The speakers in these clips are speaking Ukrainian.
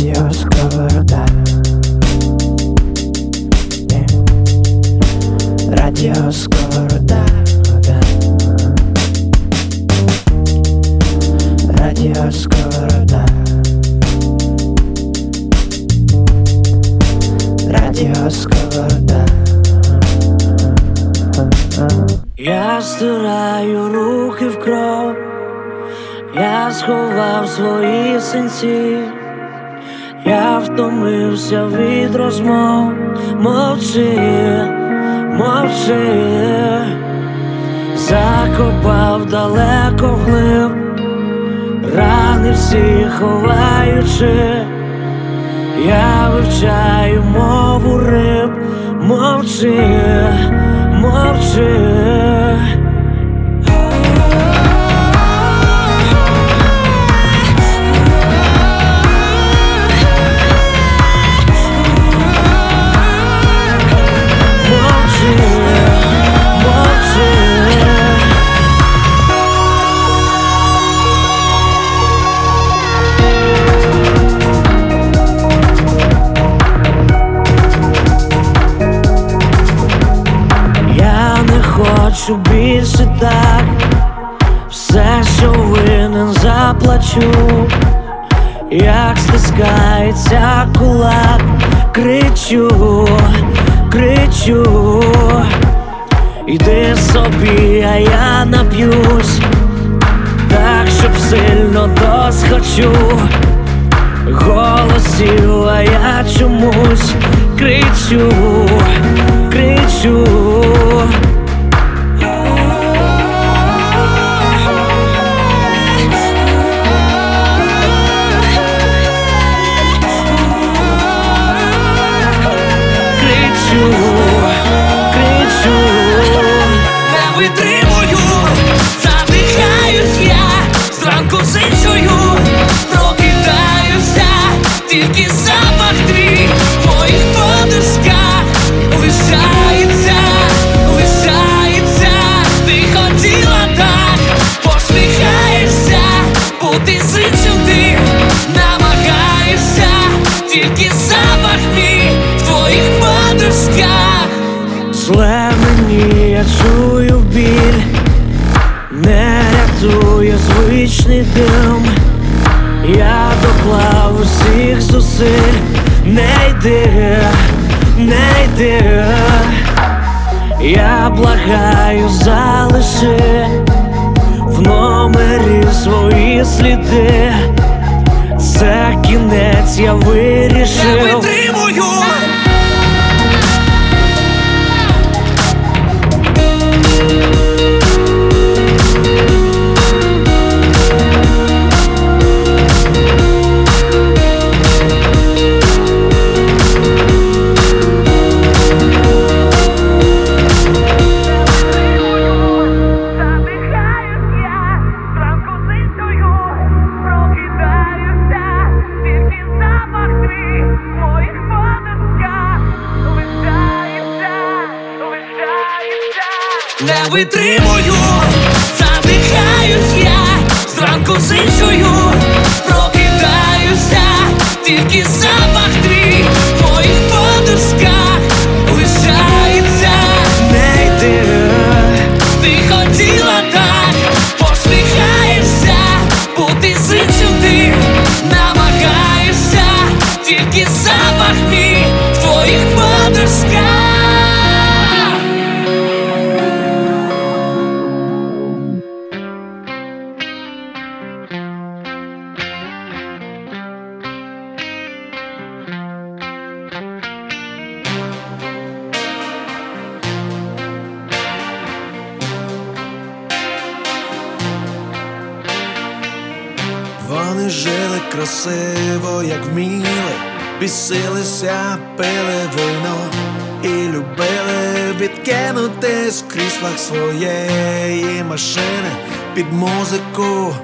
Радіо Сковорода. Радіо Сковорода да. Радіо Сковорода Радіо Сковорода Я стираю руки в кров, я сховав свої синці, я втомився від розмов, мовчи, мовчи, закопав далеко вглиб, рани всі ховаючи, я вивчаю мову риб, мовчи. Мовчи, заплачу, як стискається кулак, кричу, кричу, йди собі, а я нап'юсь, так, щоб сильно досхочу голосів, а я чомусь кричу. Кричу, тільки запах твій. В моїх подушках лишається, лишається, ти хотіла так, посміхаєшся, бути сичим ти намагаєшся, тільки запах мій твоїх подушках. зле мені, я чую йди, не йди. Я благаю, залиши в номері свої сліди. Це кінець, я вирішив. Тільки як вміли, бісилися, пили вино і любили відкинути з кріслах своєї машини під музику,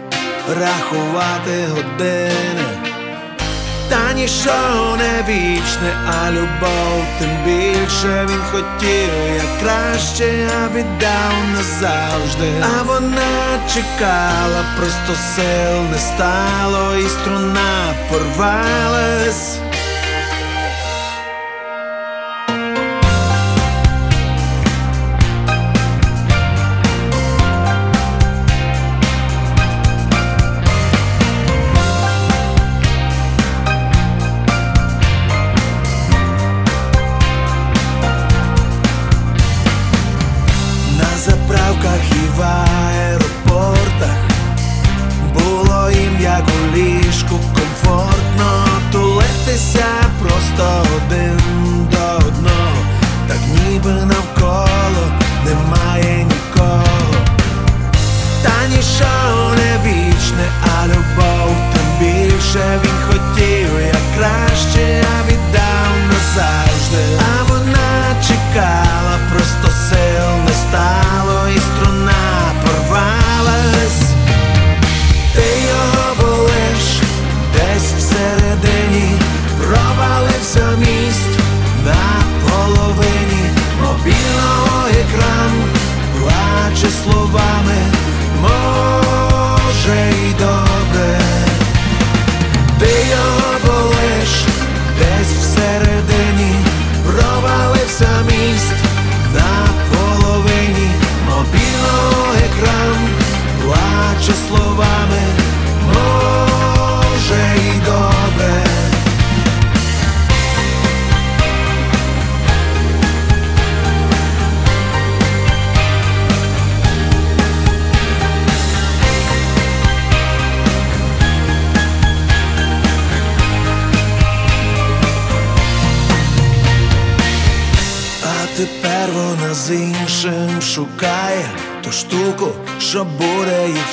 рахувати години та нічого не вічне, а любов тим більше він хотів, я краще я віддав назавжди, а вона чекала, просто сил не стало, і струна порвалась.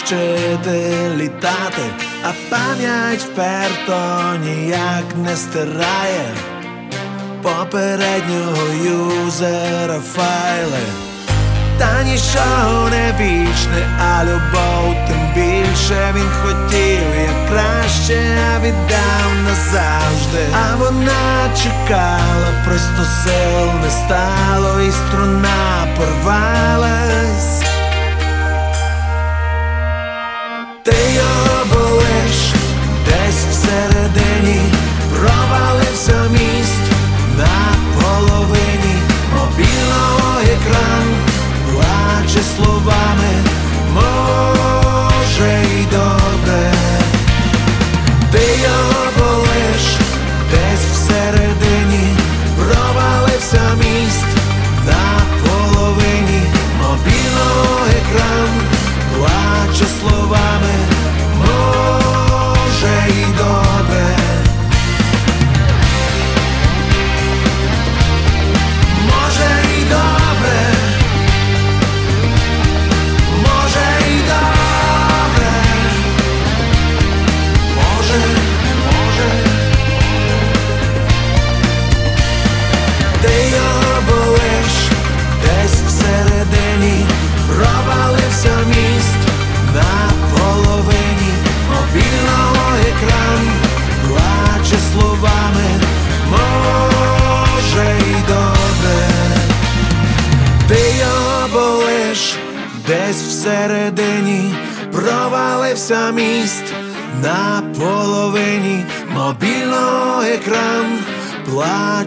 вчити літати, а пам'ять вперто ніяк не стирає попереднього юзера файли. Та нічого не вічне, а любов тим більше він хотів, як краще віддав назавжди. А вона чекала, просто сил не стало, і струна порвалась. They are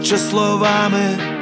чи словами.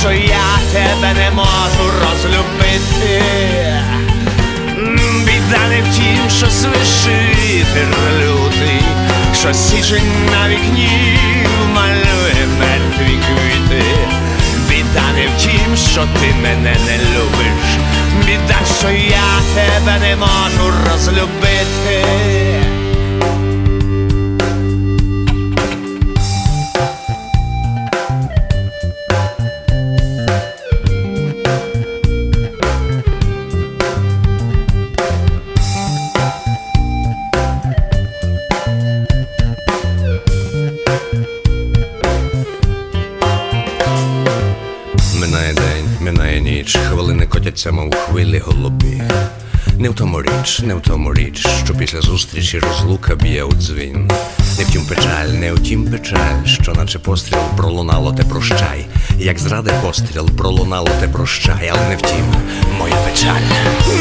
Що я тебе не можу розлюбити. Біда не втім, що свише вітер лютий, що січень на вікні малює мертві квіти. Біда не втім, що ти мене не любиш. Біда, що я тебе не можу розлюбити. Котяться, мов хвилі голубі. Не в тому річ, не в тому річ, що після зустрічі розлука б'є у дзвін. Не втім печаль, не втім печаль, що наче постріл пролунало те прощай. Як зради постріл пролунало те прощай, але не втім, моя печаль.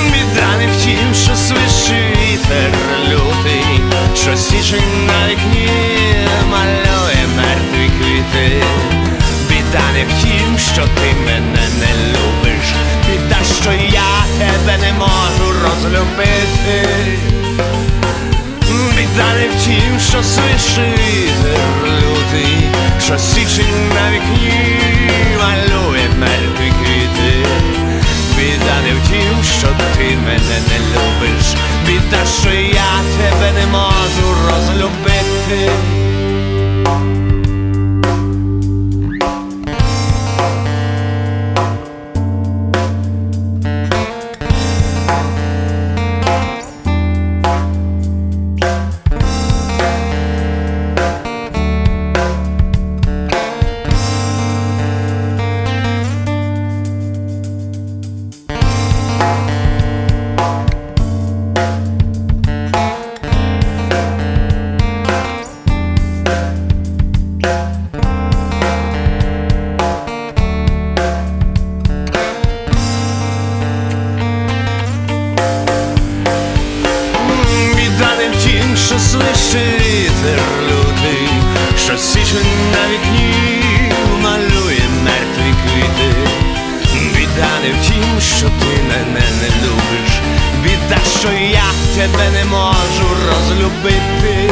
Біда не втім, що свише вітер лютий, що січень на вікні малює мертві квіти. Біда не втім, що ти мене розлюбити. Біда не тім, що свише люди, що січень на вікні малює мертві квіти. Біда не втім, що ти мене не любиш. Біда, що я тебе не можу розлюбити. Не в тім, що ти мене не любиш, біда, що я тебе не можу розлюбити.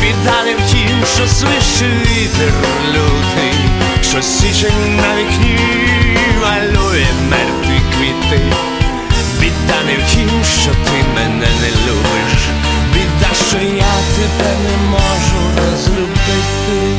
Біда не в тім, що свище вітер лютий, що січень на вікні малює мертві квіти. Біда не в тім, що ти мене не любиш, біда, що я тебе не можу розлюбити.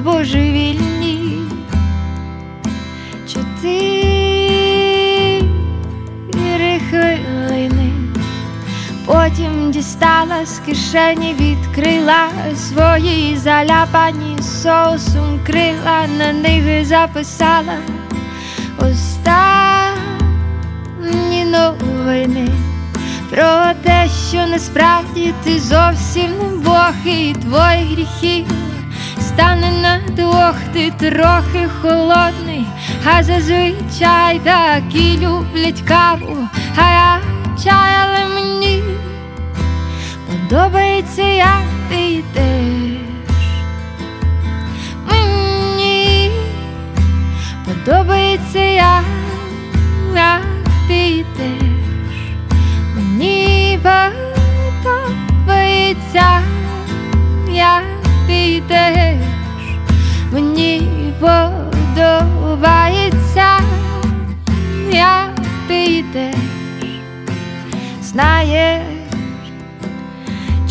Божевільні. Чотири хвилини. Потім дістала з кишені, відкрила свої заляпані соусом крила, на них записала останні новини про те, що насправді ти зовсім не Бог і твої гріхи стане на двох, ти трохи холодний, а зазвичай такі люблять каву, а я чай, але мені подобається, як ти йдеш. Мені подобається, як, як ти йдеш. Мені подобається, як ти йдеш. Мені подобається, як ти йдеш. Знаєш,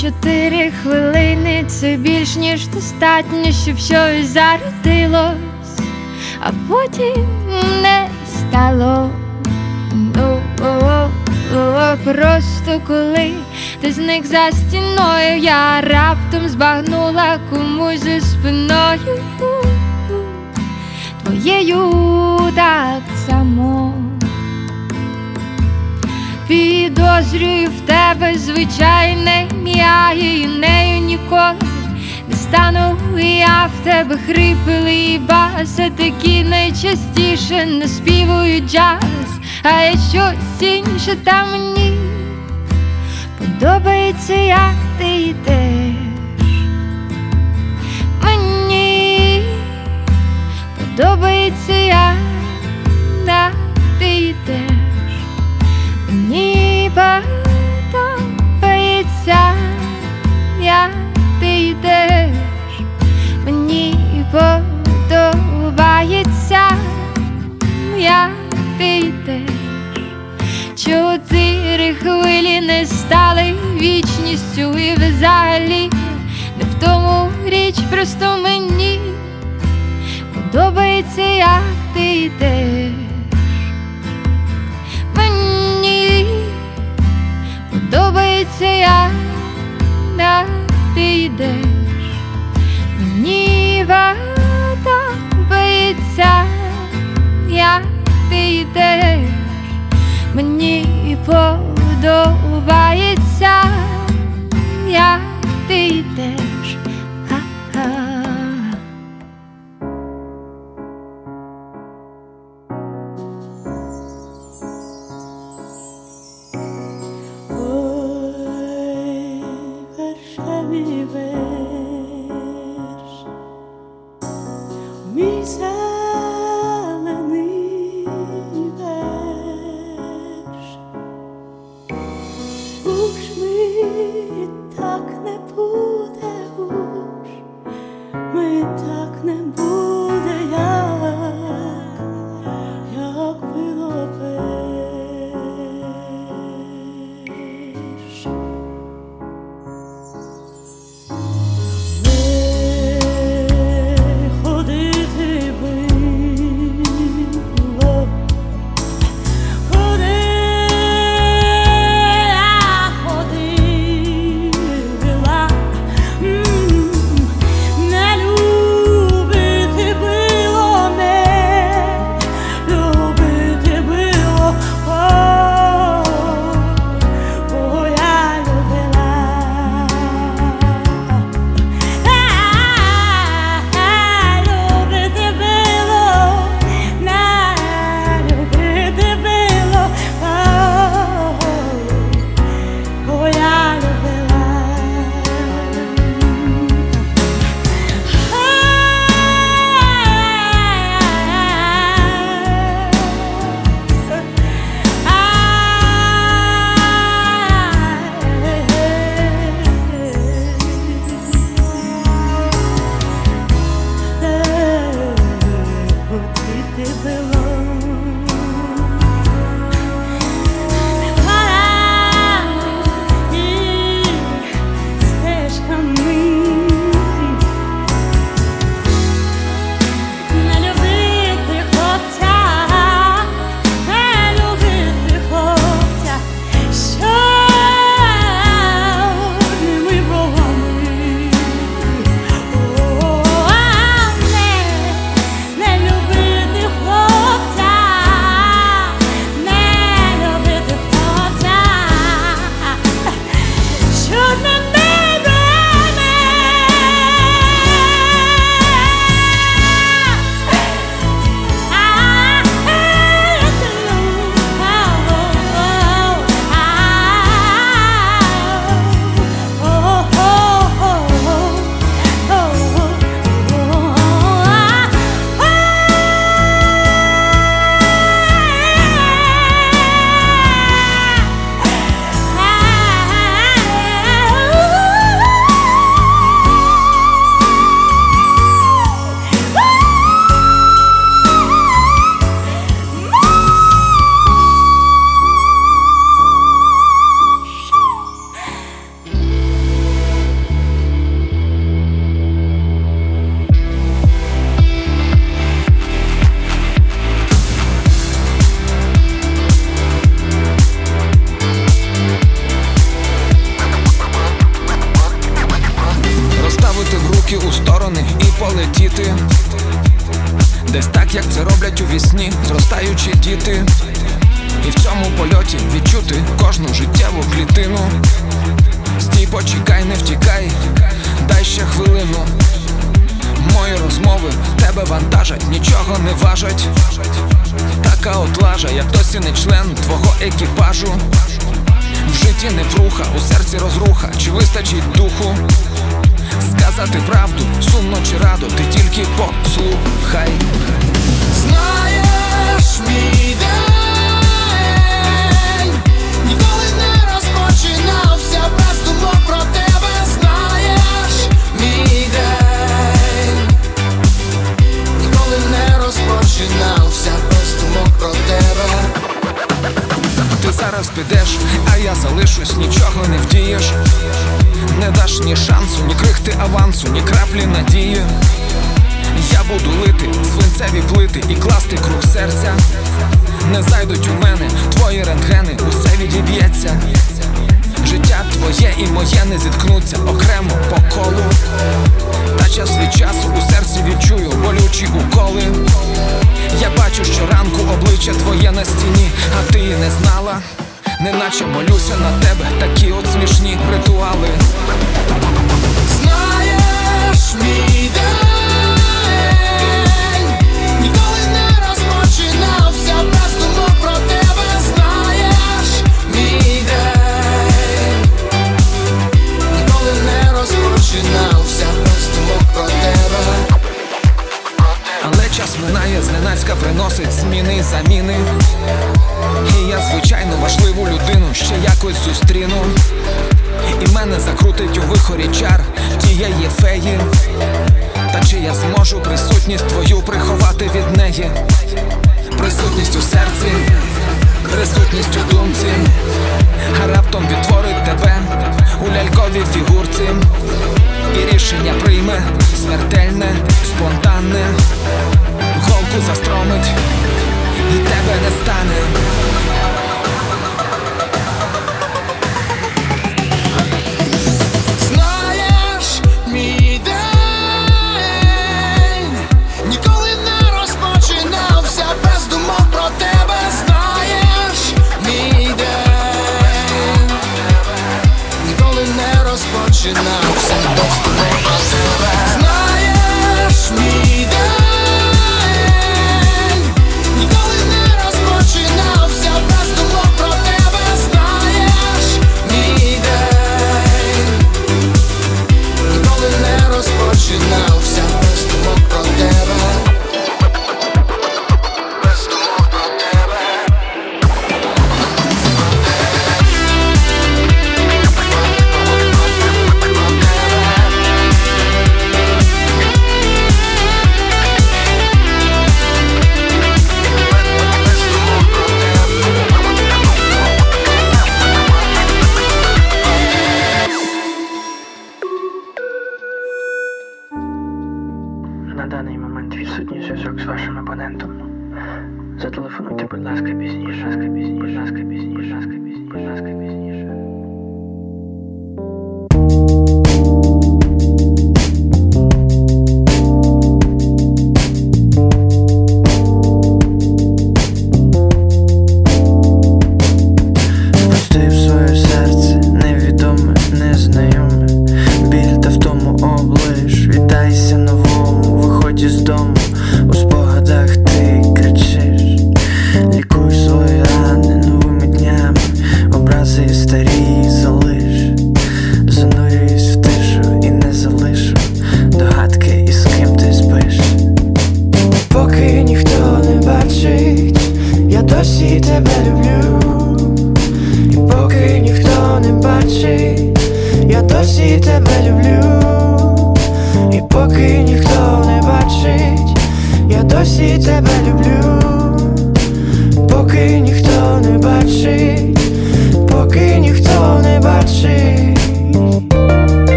чотири хвилини це більш ніж достатньо, щоб щось зародилось, а потім не стало. О-о-о, Просто коли ти зник за стіною, я раптом збагнула комусь за спиною. Твоєю так само. Підозрюю в тебе звичайне ім'я і нею ніколи стану. Я в тебе хрипелий бас, а такі найчастіше не співують джаз, а є щось інше та мені подобається, як ти йдеш. Мені подобається, як ти йдеш. Мені подобається, як ти йдеш. Мені подобається, як ти йдеш. Чотири хвилі не стали вічністю і взагалі не в тому річ, просто мені подобається, як ти йдеш. Мені подобається, як, ти йдеш. Ти йдеш. Мені подобається, як ти йдеш. Ха-ха. Десь так, як це роблять у вісні, зростаючі діти. І в цьому польоті відчути кожну життєву клітину. Стій, почекай, не втікай, дай ще хвилину. Мої розмови тебе вантажать, нічого не важать. Така от лажа, я досі не член твого екіпажу. В житті не пруха, у серці розруха, чи вистачить духу Сказати правду, сумно чи радо, ти тільки послухай Знаєш, мій день розпочинався без думок про тебе. Ти зараз підеш, а я залишусь, нічого не вдієш. Не даш ні шансу, ні крихти авансу, ні краплі надії. Я буду лити свинцеві плити і класти круг серця. Не зайдуть у мене твої рентгени, усе відіб'ється. Життя твоє і моє не зіткнуться окремо по колу. Та час від часу у серці відчую болючі уколи твоє на стіні, а ти не знала, неначе молюся на тебе, такі от смішні ритуали. Знаєш, мій день зненацька приносить зміни заміни. І я, звичайно, важливу людину ще якось зустріну. І мене закрутить у вихорі чар тієї феї. Та чи я зможу присутність твою приховати від неї? Присутність у серці, присутність у думці, а раптом відтворить тебе у ляльковій фігурці. І рішення прийме смертельне, спонтанне, застромить, і тебе не стане.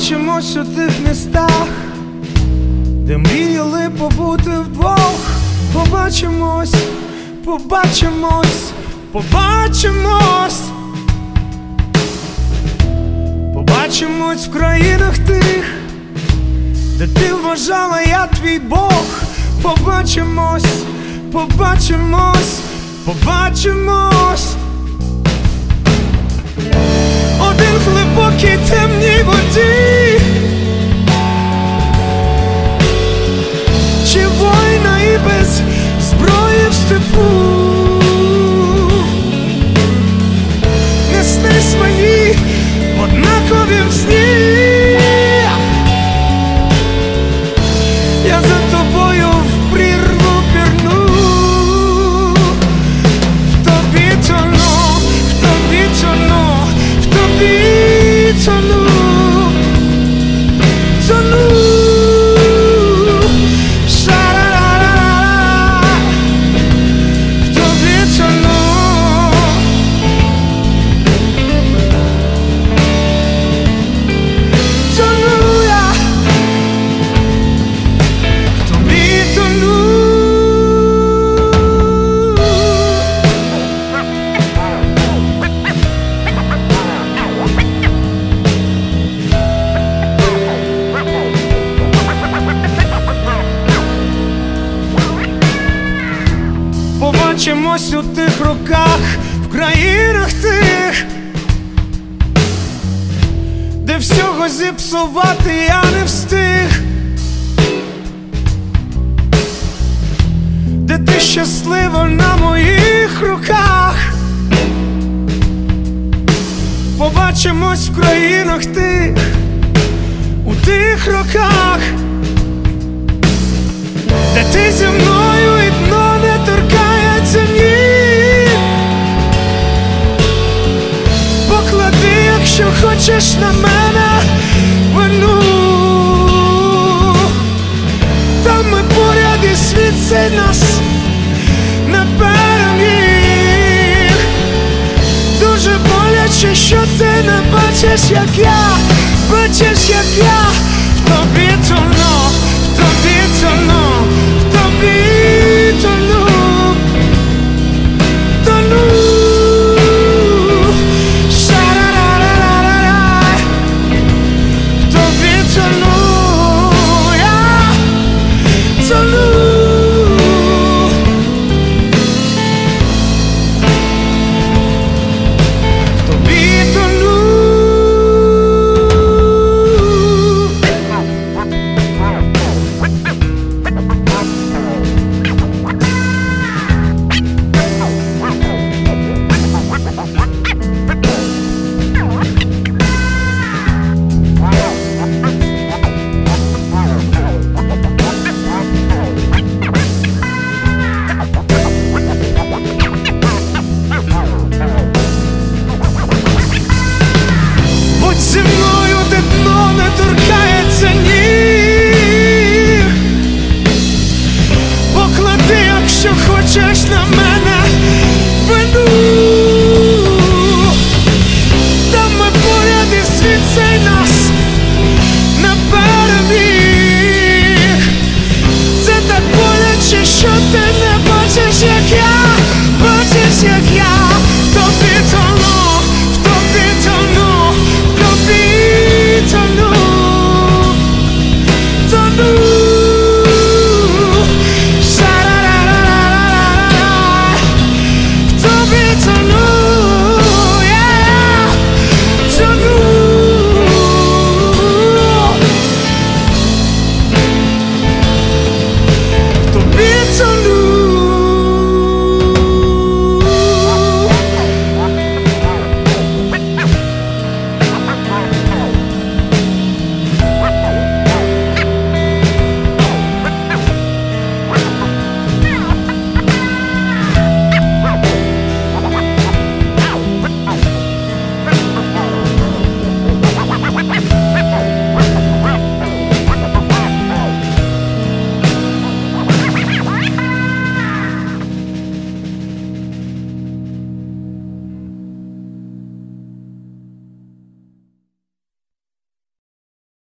Бачимось у тих містах, де мріяли побути вдвох. Побачимось, побачимось, побачимось. Побачимось в країнах тих, де ти вважала, я твій Бог. Побачимось, побачимось, побачимось. глибокій темній воді, чи война і без зброї в степу, не снись мені однакові в сні. роках, де ти зі мною і дно не торкається ні, поклади, якщо хочеш на мене вину, там ми поряд і світ цей нас не переміг, дуже боляче, що ти не бачиш, як я. Бачиш, як я the be.